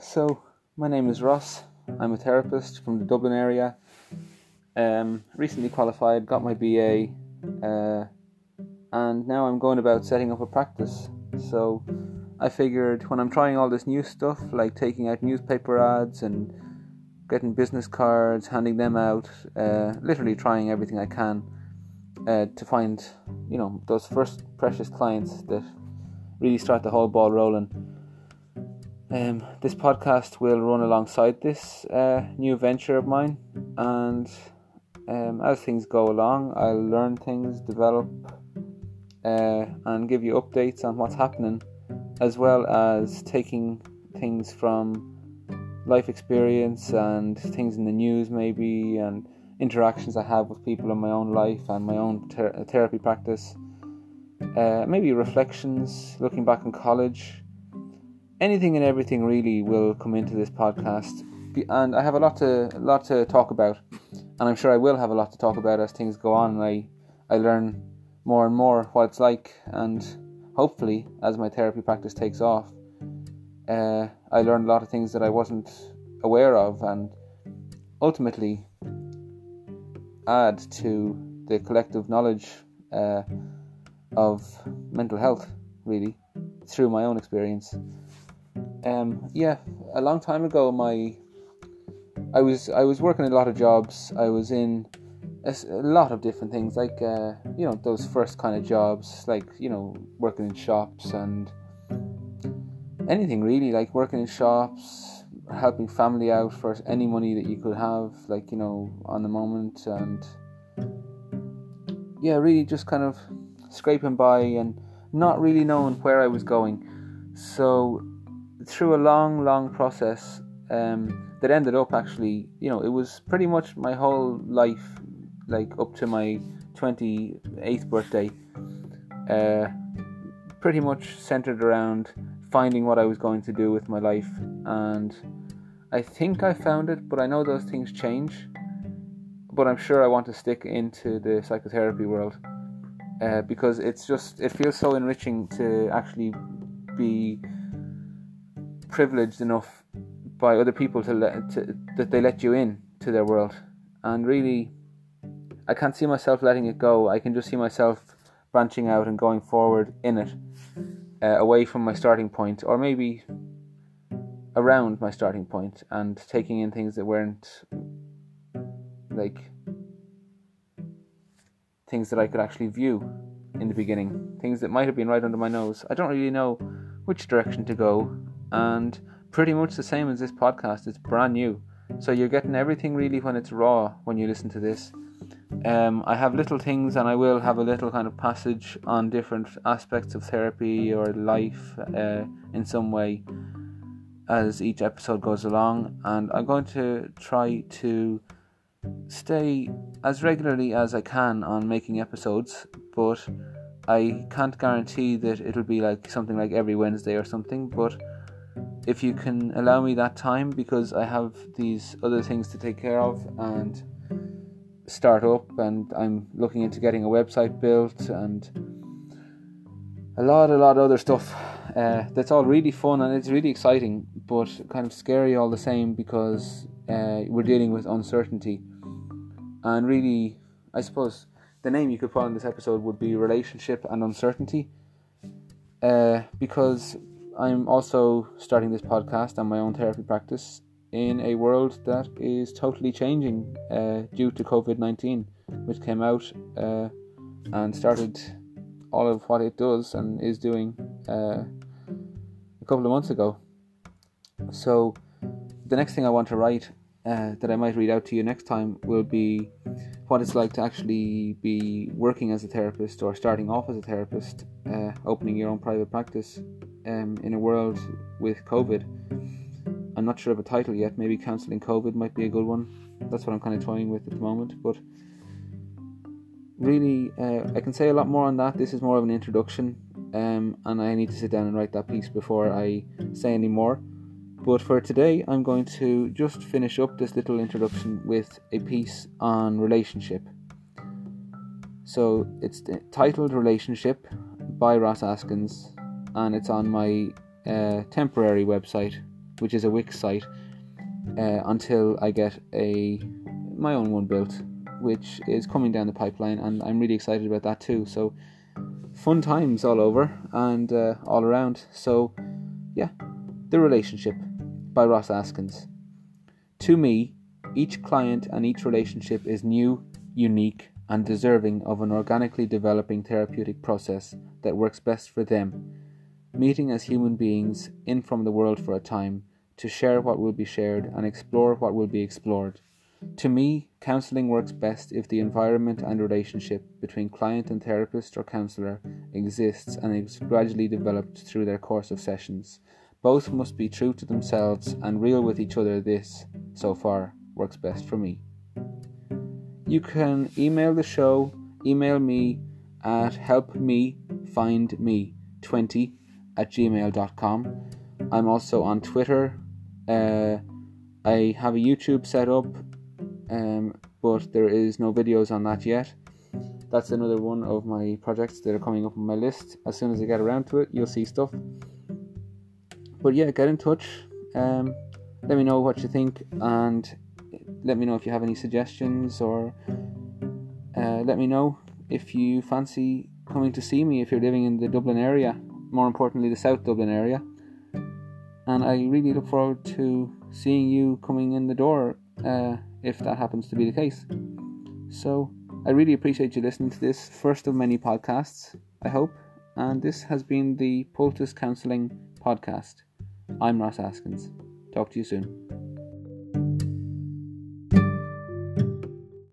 so my name is Ross. I'm a therapist from the Dublin area. Um, recently qualified, got my BA, uh, and now I'm going about setting up a practice. So I figured when I'm trying all this new stuff, like taking out newspaper ads and getting business cards, handing them out, uh, literally trying everything I can uh, to find, you know, those first precious clients that really start the whole ball rolling. Um, this podcast will run alongside this uh, new venture of mine, and um, as things go along, I'll learn things, develop, uh, and give you updates on what's happening, as well as taking things from life experience and things in the news, maybe, and interactions I have with people in my own life and my own ter- therapy practice. Uh, maybe reflections, looking back on college anything and everything really will come into this podcast, and I have a lot to a lot to talk about, and I'm sure I will have a lot to talk about as things go on. I I learn more and more what it's like, and hopefully, as my therapy practice takes off, uh, I learn a lot of things that I wasn't aware of, and ultimately add to the collective knowledge uh, of mental health, really, through my own experience. Um, yeah, a long time ago, my I was I was working a lot of jobs. I was in a, a lot of different things, like uh, you know those first kind of jobs, like you know working in shops and anything really, like working in shops, helping family out for any money that you could have, like you know on the moment, and yeah, really just kind of scraping by and not really knowing where I was going. So through a long, long process um, that ended up actually, you know, it was pretty much my whole life, like up to my 28th birthday, uh, pretty much centered around finding what I was going to do with my life. And I think I found it, but I know those things change. But I'm sure I want to stick into the psychotherapy world uh, because it's just, it feels so enriching to actually be privileged enough by other people to, let, to that they let you in to their world, and really, I can't see myself letting it go. I can just see myself branching out and going forward in it, uh, away from my starting point, or maybe around my starting point, and taking in things that weren't like things that I could actually view in the beginning, things that might have been right under my nose. I don't really know which direction to go and pretty much the same as this podcast. It's brand new, so you're getting everything really when it's raw when you listen to this. Um, I have little things, and I will have a little kind of passage on different aspects of therapy or life uh, in some way as each episode goes along, and I'm going to try to stay as regularly as I can on making episodes, but I can't guarantee that it'll be like something like every Wednesday or something, but if you can allow me that time because I have these other things to take care of and start up and I'm looking into getting a website built and a lot a lot of other stuff uh, that's all really fun and it's really exciting but kind of scary all the same because uh, we're dealing with uncertainty. And really I suppose the name you could put on this episode would be relationship and uncertainty uh, because I'm also starting this podcast and my own therapy practice in a world that is totally changing uh, due to COVID 19, which came out uh, and started all of what it does and is doing uh, a couple of months ago. So, the next thing I want to write uh, that I might read out to you next time will be what it's like to actually be working as a therapist or starting off as a therapist, uh, opening your own private practice um, in a world with COVID. I'm not sure of a title yet. Maybe counselling COVID might be a good one. That's what I'm kind of toying with at the moment. But really, uh, I can say a lot more on that. This is more of an introduction, um, and I need to sit down and write that piece before I say any more. But for today, I'm going to just finish up this little introduction with a piece on relationship. So it's titled Relationship by Ross Askins, and it's on my uh, temporary website, which is a Wix site, uh, until I get a my own one built, which is coming down the pipeline, and I'm really excited about that too. So fun times all over and uh, all around. So yeah, the relationship by Ross Askins. To me, each client and each relationship is new, unique, and deserving of an organically developing therapeutic process that works best for them. Meeting as human beings in from the world for a time to share what will be shared and explore what will be explored. To me, counseling works best if the environment and relationship between client and therapist or counselor exists and is gradually developed through their course of sessions. Both must be true to themselves and real with each other. This, so far, works best for me. You can email the show, email me at helpmefindme20 at gmail.com. I'm also on Twitter. Uh, I have a YouTube set up, um, but there is no videos on that yet. That's another one of my projects that are coming up on my list. As soon as I get around to it, you'll see stuff but yeah, get in touch. Um, let me know what you think, and let me know if you have any suggestions, or uh, let me know if you fancy coming to see me if you're living in the Dublin area. More importantly, the South Dublin area. And I really look forward to seeing you coming in the door uh, if that happens to be the case. So I really appreciate you listening to this first of many podcasts. I hope, and this has been the Poultice Counselling podcast. I'm Ross Askins. Talk to you soon.